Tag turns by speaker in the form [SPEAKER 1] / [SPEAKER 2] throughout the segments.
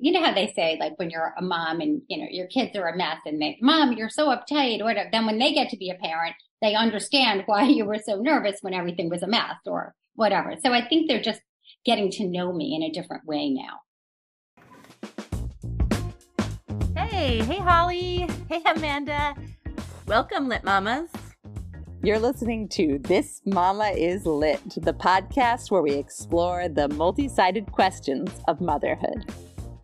[SPEAKER 1] you know how they say, like when you're a mom and, you know, your kids are a mess and they, mom, you're so uptight or whatever. Then when they get to be a parent, they understand why you were so nervous when everything was a mess or whatever. So I think they're just getting to know me in a different way now.
[SPEAKER 2] Hey, hey, Holly. Hey, Amanda. Welcome, Lit Mamas.
[SPEAKER 3] You're listening to This Mama is Lit, the podcast where we explore the multi sided questions of motherhood.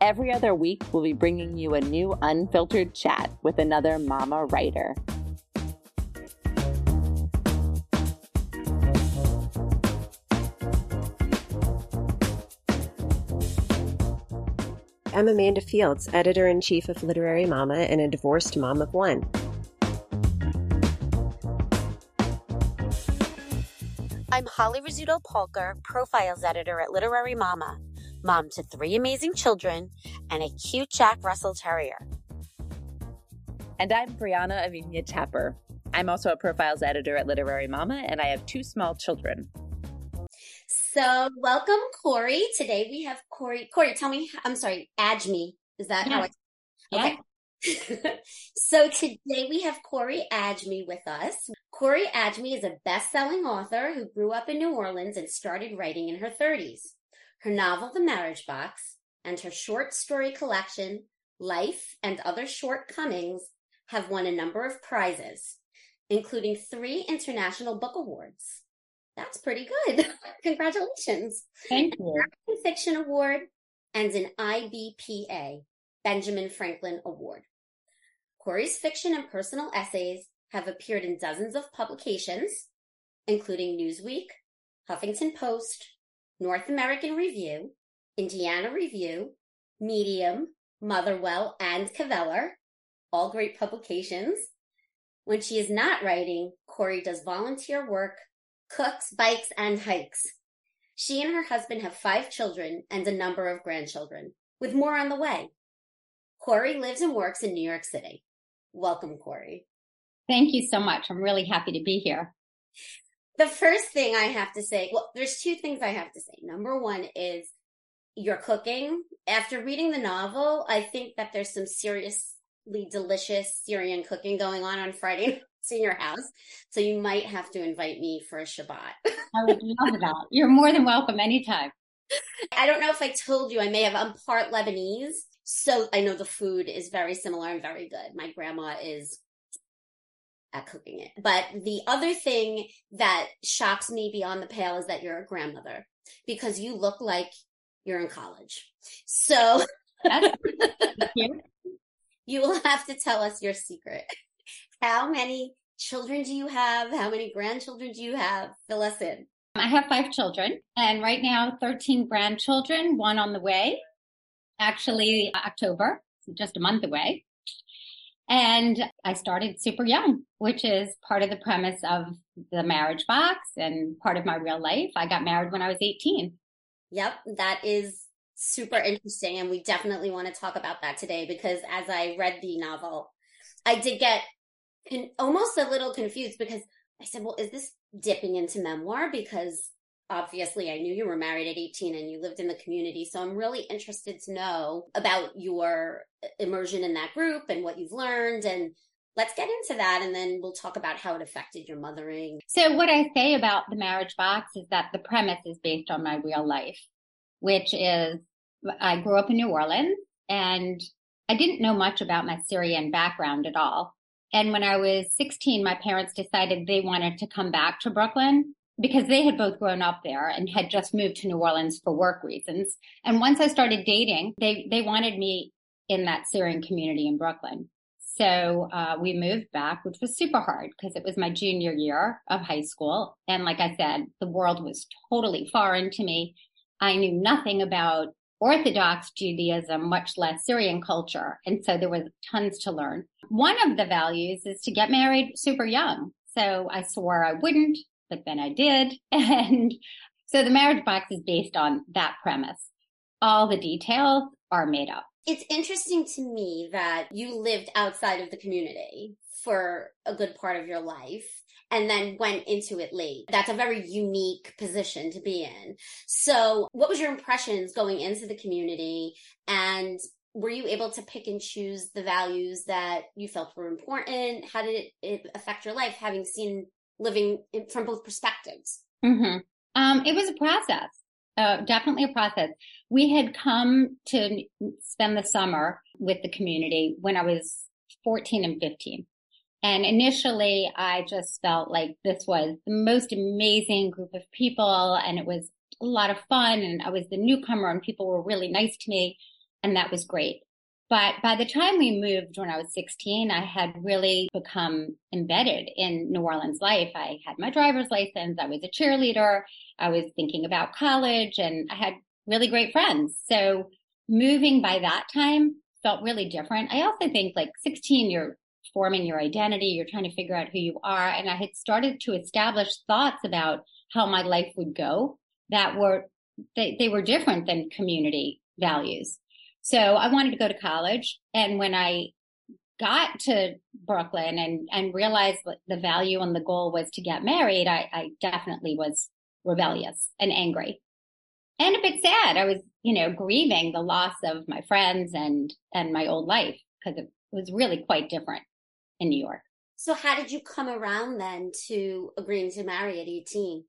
[SPEAKER 3] Every other week, we'll be bringing you a new unfiltered chat with another mama writer.
[SPEAKER 4] I'm Amanda Fields, editor in chief of Literary Mama and a divorced mom of one.
[SPEAKER 5] I'm Holly Rizzuto Polker, profiles editor at Literary Mama, mom to three amazing children and a cute Jack Russell Terrier.
[SPEAKER 3] And I'm Brianna Avenia Tapper. I'm also a profiles editor at Literary Mama, and I have two small children.
[SPEAKER 5] So, welcome, Corie. Today we have Corie. Corie, tell me, I'm sorry, Adjmi. Is that
[SPEAKER 1] yeah.
[SPEAKER 5] how I? Okay. So today we have Corie Adjmi with us. Corie Adjmi is a best-selling author who grew up in New Orleans and started writing in her 30s. Her novel, The Marriage Box, and her short story collection, Life and Other Shortcomings, have won a number of prizes, including three International Book Awards. That's pretty good. Congratulations.
[SPEAKER 1] Thank you.
[SPEAKER 5] American Fiction Award and an IBPA, Benjamin Franklin Award. Corie's fiction and personal essays have appeared in dozens of publications, including Newsweek, Huffington Post, North American Review, Indiana Review, Medium, Motherwell, and Kveller, all great publications. When she is not writing, Corie does volunteer work cooks, bikes, and hikes. She and her husband have five children and a number of grandchildren, with more on the way. Corie lives and works in New York City. Welcome, Corie.
[SPEAKER 1] Thank you so much. I'm really happy to be here.
[SPEAKER 5] The first thing I have to say, well, there's two things I have to say. Number one is your cooking. After reading the novel, I think that there's some seriously delicious Syrian cooking going on on Friday in your house. So you might have to invite me for a Shabbat.
[SPEAKER 1] I would love that. You're more than welcome anytime.
[SPEAKER 5] I don't know if I told you, I may have, I'm part Lebanese. So I know the food is very similar and very good. My grandma is at cooking it. But the other thing that shocks me beyond the pale is that you're a grandmother because you look like you're in college. So you will have to tell us your secret. How many children do you have? How many grandchildren do you have? Fill us in.
[SPEAKER 1] Um, I have five children, and right now, 13 grandchildren, one on the way. Actually, October, just a month away. And I started super young, which is part of the premise of the marriage box and part of my real life. I got married when I was 18.
[SPEAKER 5] Yep, that is super interesting. And we definitely want to talk about that today because as I read the novel, I did get almost a little confused because I said, well, is this dipping into memoir? Because obviously I knew you were married at 18 and you lived in the community. So I'm really interested to know about your uh, immersion in that group and what you've learned. And let's get into that. And then we'll talk about how it affected your mothering.
[SPEAKER 1] So what I say about the marriage box is that the premise is based on my real life, which is I grew up in New Orleans and I didn't know much about my Syrian background at all. And when I was 16, my parents decided they wanted to come back to Brooklyn because they had both grown up there and had just moved to New Orleans for work reasons. And once I started dating, they, they wanted me in that Syrian community in Brooklyn. So uh, we moved back, which was super hard because it was my junior year of high school. And like I said, the world was totally foreign to me. I knew nothing about Orthodox Judaism, much less Syrian culture. And so there was tons to learn. One of the values is to get married super young. So I swore I wouldn't, but then I did. And so the marriage box is based on that premise. All the details are made up.
[SPEAKER 5] It's interesting to me that you lived outside of the community for a good part of your life and then went into it late. That's a very unique position to be in. So what was your impressions going into the community and were you able to pick and choose the values that you felt were important? How did it, it affect your life having seen living in, from both perspectives?
[SPEAKER 1] Mm-hmm. Um, it was a process, uh, definitely a process. We had come to spend the summer with the community when I was 14 and 15. And initially I just felt like this was the most amazing group of people and it was a lot of fun and I was the newcomer and people were really nice to me and that was great. But by the time we moved when I was 16, I had really become embedded in New Orleans life. I had my driver's license. I was a cheerleader. I was thinking about college and I had really great friends. So moving by that time felt really different. I also think like 16, you're forming your identity. You're trying to figure out who you are. And I had started to establish thoughts about how my life would go that were, they, they were different than community values. So I wanted to go to college. And when I got to Brooklyn and, and realized that the value and the goal was to get married, I, I definitely was rebellious and angry and a bit sad. I was, you know, grieving the loss of my friends and, and my old life because it was really quite different in New York.
[SPEAKER 5] So how did you come around then to agreeing to marry at 18?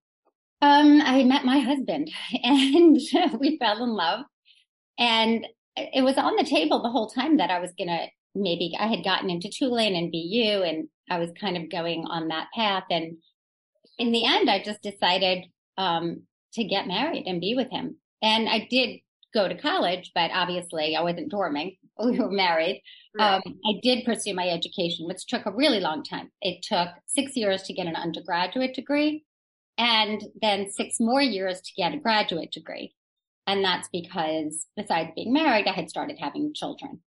[SPEAKER 1] Um, I met my husband and we fell in love and it was on the table the whole time that I was going to maybe I had gotten into Tulane and BU and I was kind of going on that path. And in the end, I just decided, um, to get married and be with him. And I did go to college, but obviously I wasn't dorming. We were married. Right. Um, I did pursue my education, which took a really long time. It took six years to get an undergraduate degree and then six more years to get a graduate degree. And that's because besides being married, I had started having children.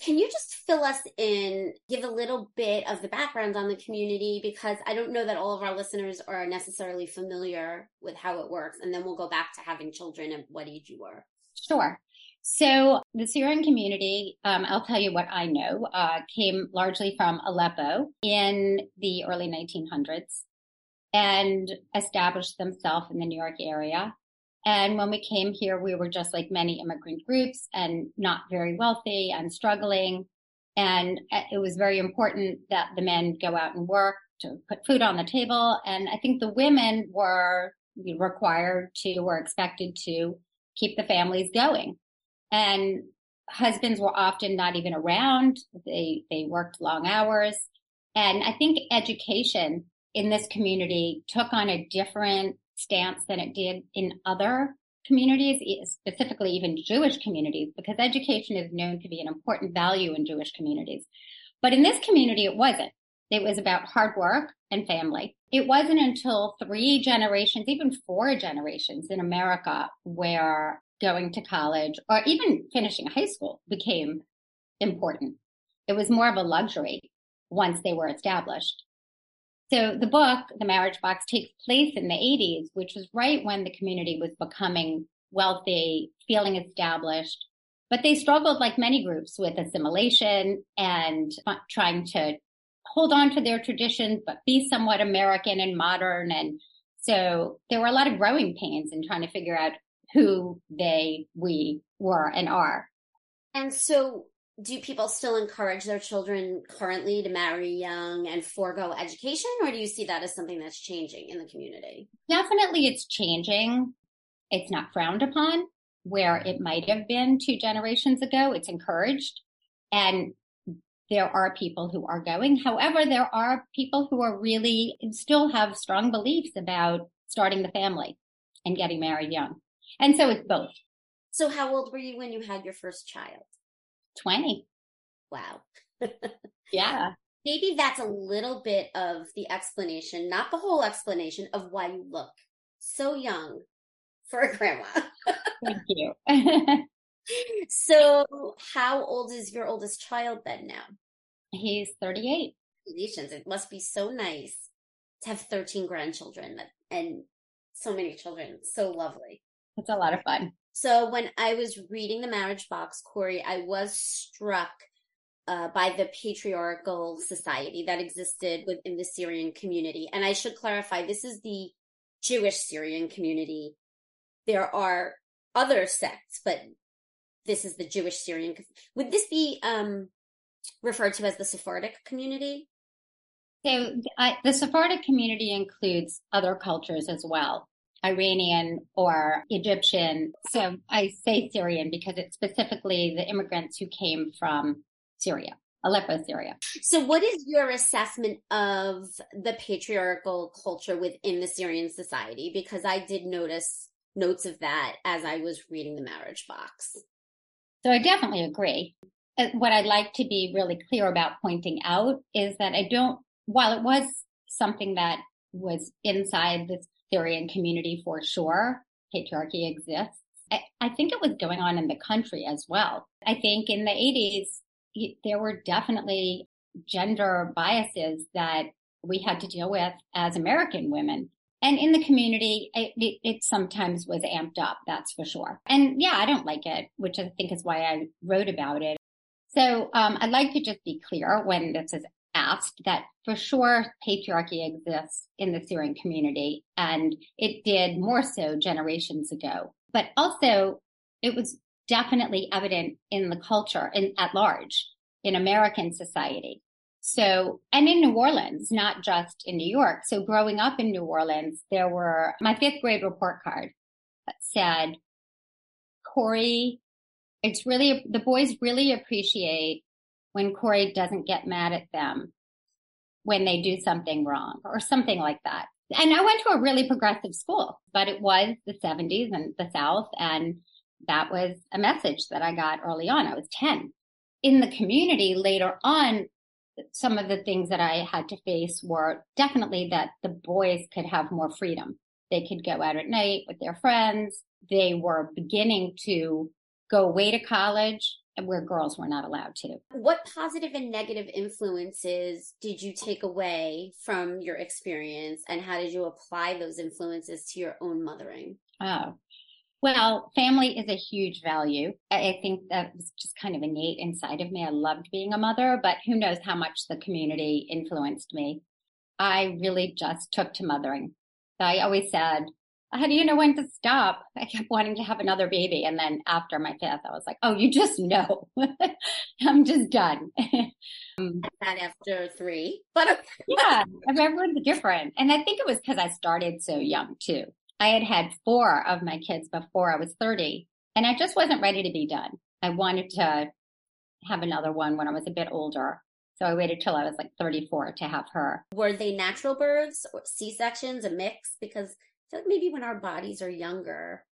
[SPEAKER 5] Can you just fill us in, give a little bit of the background on the community? Because I don't know that all of our listeners are necessarily familiar with how it works. And then we'll go back to having children and what age you were.
[SPEAKER 1] Sure. So the Syrian community, um, I'll tell you what I know, uh, came largely from Aleppo in the early 1900s and established themselves in the New York area. And when we came here, we were just like many immigrant groups and not very wealthy and struggling. And it was very important that the men go out and work to put food on the table. And I think the women were required to, were expected to keep the families going. And husbands were often not even around. They, they worked long hours. And I think education in this community took on a different stance than it did in other communities, specifically even Jewish communities, because education is known to be an important value in Jewish communities. But in this community, it wasn't. It was about hard work and family. It wasn't until three generations, even four generations in America where going to college or even finishing high school became important. It was more of a luxury once they were established. So the book, The Marriage Box, takes place in the 80s, which was right when the community was becoming wealthy, feeling established. But they struggled, like many groups, with assimilation and trying to hold on to their traditions, but be somewhat American and modern. And so there were a lot of growing pains in trying to figure out who they, we were and are.
[SPEAKER 5] And so do people still encourage their children currently to marry young and forego education, or do you see that as something that's changing in the community?
[SPEAKER 1] Definitely it's changing. It's not frowned upon where it might have been two generations ago. It's encouraged. And there are people who are going. However, there are people who are really still have strong beliefs about starting the family and getting married young. And so it's both.
[SPEAKER 5] So how old were you when you had your first child?
[SPEAKER 1] 20.
[SPEAKER 5] Wow.
[SPEAKER 1] yeah.
[SPEAKER 5] Maybe that's a little bit of the explanation, not the whole explanation of why you look so young for a grandma.
[SPEAKER 1] Thank you.
[SPEAKER 5] so, how old is your oldest child then now?
[SPEAKER 1] He's 38.
[SPEAKER 5] Congratulations. It must be so nice to have 13 grandchildren and so many children. So lovely.
[SPEAKER 1] It's a lot of fun.
[SPEAKER 5] So when I was reading the marriage box, Corie, I was struck uh, by the patriarchal society that existed within the Syrian community. And I should clarify, this is the Jewish Syrian community. There are other sects, but this is the Jewish Syrian. Would this be um, referred to as the Sephardic community?
[SPEAKER 1] So I, the Sephardic community includes other cultures as well. Iranian or Egyptian. So I say Syrian because it's specifically the immigrants who came from Syria. Aleppo, Syria.
[SPEAKER 5] So, what is your assessment of the patriarchal culture within the Syrian society? Because I did notice notes of that as I was reading the marriage box.
[SPEAKER 1] So, I definitely agree. Uh, what I'd like to be really clear about pointing out is that I don't, while it was something that was inside the Syrian community for sure, patriarchy exists. I, I think it was going on in the country as well. I think in the 80s, there were definitely gender biases that we had to deal with as American women. And in the community, it, it, it, sometimes was amped up, that's for sure. And yeah, I don't like it, which I think is why I wrote about it. So um, I'd like to just be clear when this is asked that for sure patriarchy exists in the Syrian community, and it did more so generations ago. But also, it was definitely evident in the culture in, at large in American society. So, and in New Orleans, not just in New York. So growing up in New Orleans, there were my fifth grade report card said, Corie, it's really, the boys really appreciate when Corie doesn't get mad at them when they do something wrong or something like that. And I went to a really progressive school, but it was the 70s and the South. And that was a message that I got early on. I was 10. In the community later on, some of the things that I had to face were definitely that the boys could have more freedom. They could go out at night with their friends. They were beginning to go away to college where girls were not allowed to.
[SPEAKER 5] What positive and negative influences did you take away from your experience and how did you apply those influences to your own mothering?
[SPEAKER 1] Oh, well, family is a huge value. I think that was just kind of innate inside of me. I loved being a mother, but who knows how much the community influenced me. I really just took to mothering. I always said, how do you know when to stop? I kept wanting to have another baby. And then after my fifth, I was like, oh, you just know. I'm just done.
[SPEAKER 5] um, that after three, but
[SPEAKER 1] yeah, everyone's different. And I think it was because I started so young too. I had had four of my kids before I was 30 and I just wasn't ready to be done. I wanted to have another one when I was a bit older. So I waited till I was like 34 to have her.
[SPEAKER 5] Were they natural births or C-sections, a mix? Because I feel like maybe when our bodies are younger,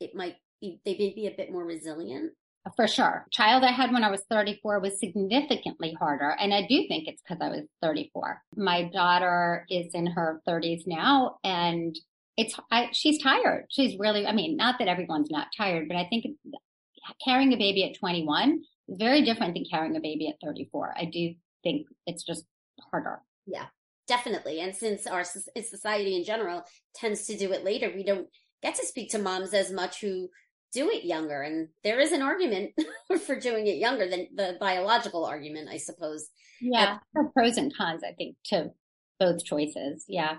[SPEAKER 5] it might be, they may be a bit more resilient.
[SPEAKER 1] Uh, for sure. Child I had when I was 34 was significantly harder. And I do think it's because I was 34. My daughter is in her 30s now and it's, I, she's tired. She's really, I mean, not that everyone's not tired, but I think carrying a baby at 21 is very different than carrying a baby at 34. I do think it's just harder.
[SPEAKER 5] Yeah. Definitely. And since our society in general tends to do it later, we don't get to speak to moms as much who do it younger. And there is an argument for doing it younger than the biological argument, I suppose.
[SPEAKER 1] Yeah. Uh, pros and cons, I think, to both choices. Yeah.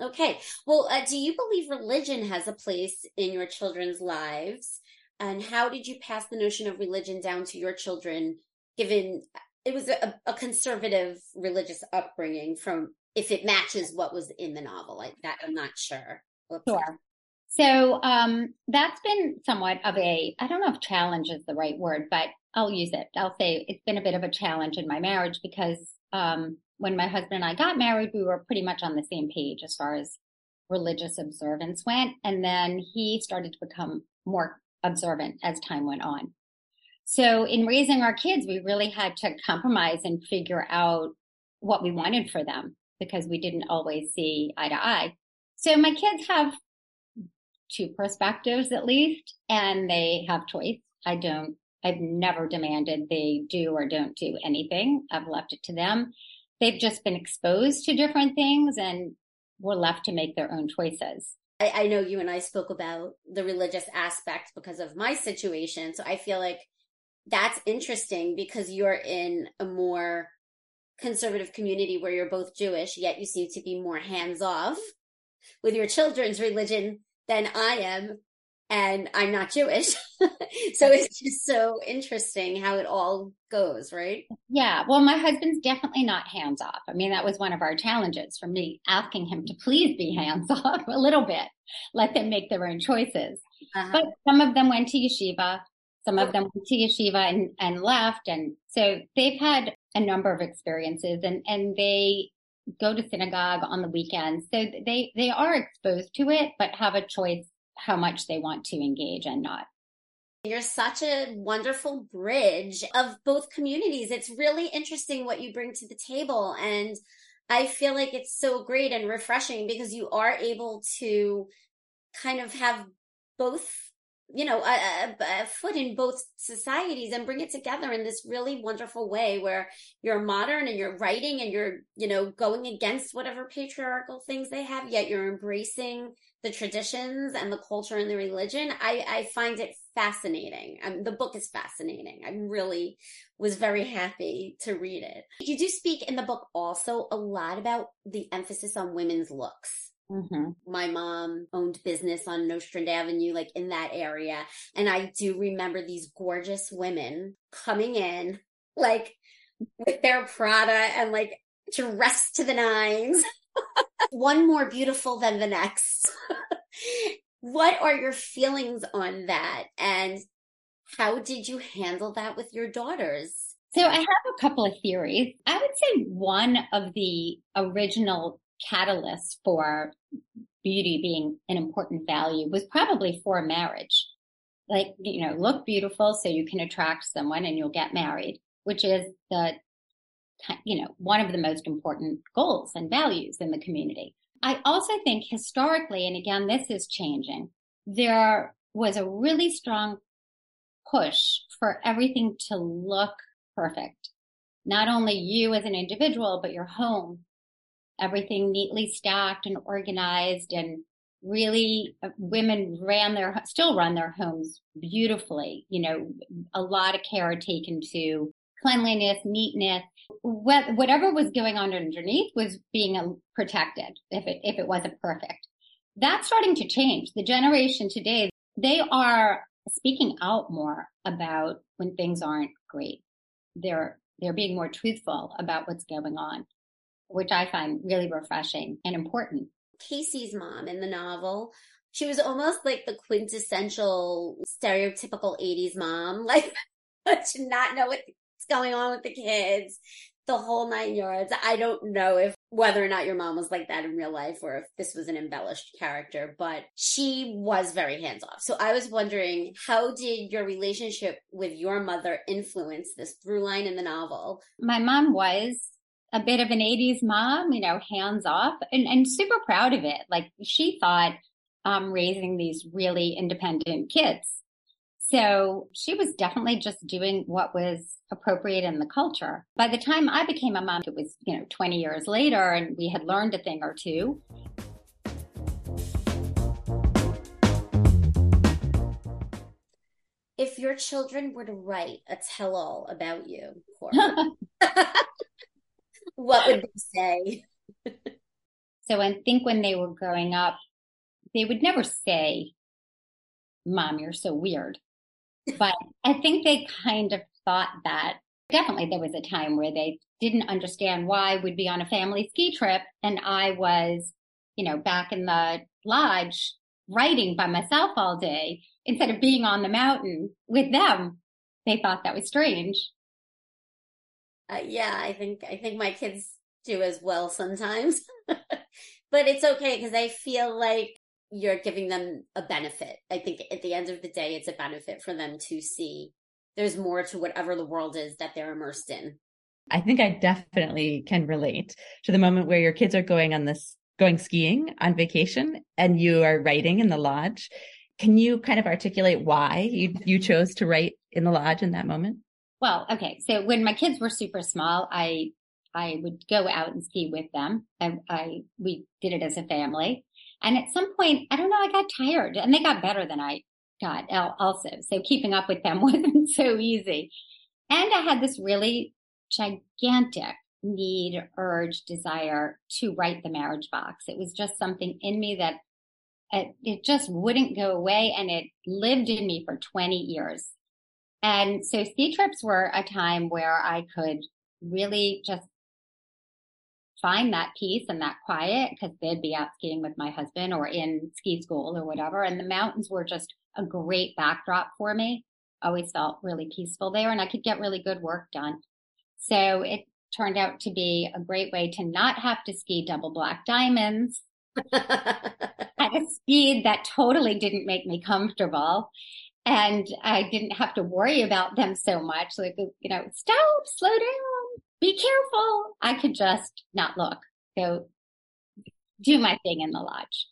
[SPEAKER 5] Okay. Well, uh, do you believe religion has a place in your children's lives? And how did you pass the notion of religion down to your children, given it was a, a conservative religious upbringing from if it matches what was in the novel. Like that, I'm not sure.
[SPEAKER 1] Oops. Sure. So um, that's been somewhat of a, I don't know if challenge is the right word, but I'll use it. I'll say it's been a bit of a challenge in my marriage because um, when my husband and I got married, we were pretty much on the same page as far as religious observance went. And then he started to become more observant as time went on. So in raising our kids, we really had to compromise and figure out what we wanted for them because we didn't always see eye to eye. So my kids have two perspectives at least, and they have choice. I don't, I've never demanded they do or don't do anything. I've left it to them. They've just been exposed to different things and were left to make their own choices.
[SPEAKER 5] I, I know you and I spoke about the religious aspect because of my situation. So I feel like that's interesting because you're in a more conservative community where you're both Jewish, yet you seem to be more hands off with your children's religion than I am. And I'm not Jewish. so it's just so interesting how it all goes, right?
[SPEAKER 1] Yeah. Well, my husband's definitely not hands off. I mean, that was one of our challenges for me asking him to please be hands off a little bit, let them make their own choices. Uh-huh. But some of them went to yeshiva. Some of them went to yeshiva and, and left. And so they've had a number of experiences and, and they go to synagogue on the weekends. So they, they are exposed to it, but have a choice how much they want to engage and not.
[SPEAKER 5] You're such a wonderful bridge of both communities. It's really interesting what you bring to the table. And I feel like it's so great and refreshing because you are able to kind of have both you know, a, a, a, foot in both societies and bring it together in this really wonderful way where you're modern and you're writing and you're, you know, going against whatever patriarchal things they have, yet you're embracing the traditions and the culture and the religion. I, I find it fascinating. Um, the book is fascinating. I really was very happy to read it. You do speak in the book also a lot about the emphasis on women's looks Mm-hmm. My mom owned business on Nostrand Avenue, like in that area. And I do remember these gorgeous women coming in, like with their Prada and like dressed to the nines, one more beautiful than the next. what are your feelings on that? And how did you handle that with your daughters?
[SPEAKER 1] So I have a couple of theories. I would say one of the original catalyst for beauty being an important value was probably for marriage. Like, you know, look beautiful so you can attract someone and you'll get married, which is the, you know, one of the most important goals and values in the community. I also think historically, and again, this is changing, there was a really strong push for everything to look perfect. Not only you as an individual, but your home, everything neatly stacked and organized and really uh, women ran their still run their homes beautifully you know a lot of care taken to cleanliness neatness whatever was going on underneath was being uh, protected if it if it wasn't perfect. That's starting to change. The generation today they are speaking out more about when things aren't great. They're they're being more truthful about what's going on which I find really refreshing and important.
[SPEAKER 5] Casey's mom in the novel, she was almost like the quintessential stereotypical 80s mom, like to not know what's going on with the kids, the whole nine yards. I don't know if whether or not your mom was like that in real life or if this was an embellished character, but she was very hands off. So I was wondering, how did your relationship with your mother influence this through line in the novel?
[SPEAKER 1] My mom was a bit of an 80s mom, you know, hands off and, and super proud of it. Like she thought um, raising these really independent kids. So she was definitely just doing what was appropriate in the culture. By the time I became a mom, it was, you know, 20 years later and we had learned a thing or two.
[SPEAKER 5] If your children were to write a tell all about you, what would they say?
[SPEAKER 1] so I think when they were growing up, they would never say, Mom, you're so weird. But I think they kind of thought that definitely there was a time where they didn't understand why we'd be on a family ski trip and I was, you know, back in the lodge writing by myself all day instead of being on the mountain with them. They thought that was strange
[SPEAKER 5] uh, yeah, I think I think my kids do as well sometimes, but it's okay because I feel like you're giving them a benefit. I think at the end of the day, it's a benefit for them to see there's more to whatever the world is that they're immersed in.
[SPEAKER 2] I think I definitely can relate to the moment where your kids are going on this going skiing on vacation and you are writing in the lodge. Can you kind of articulate why you you chose to write in the lodge in that moment?
[SPEAKER 1] Well, okay. So when my kids were super small, I I would go out and ski with them. And I we did it as a family. And at some point, I don't know, I got tired and they got better than I got also. So keeping up with them wasn't so easy. And I had this really gigantic need, urge, desire to write the marriage box. It was just something in me that it, it just wouldn't go away and it lived in me for 20 years. And so ski trips were a time where I could really just find that peace and that quiet because they'd be out skiing with my husband or in ski school or whatever. And the mountains were just a great backdrop for me. Always felt really peaceful there and I could get really good work done. So it turned out to be a great way to not have to ski double black diamonds at a speed that totally didn't make me comfortable. And I didn't have to worry about them so much. Like, you know, stop, slow down, be careful. I could just not look, go do my thing in the lodge.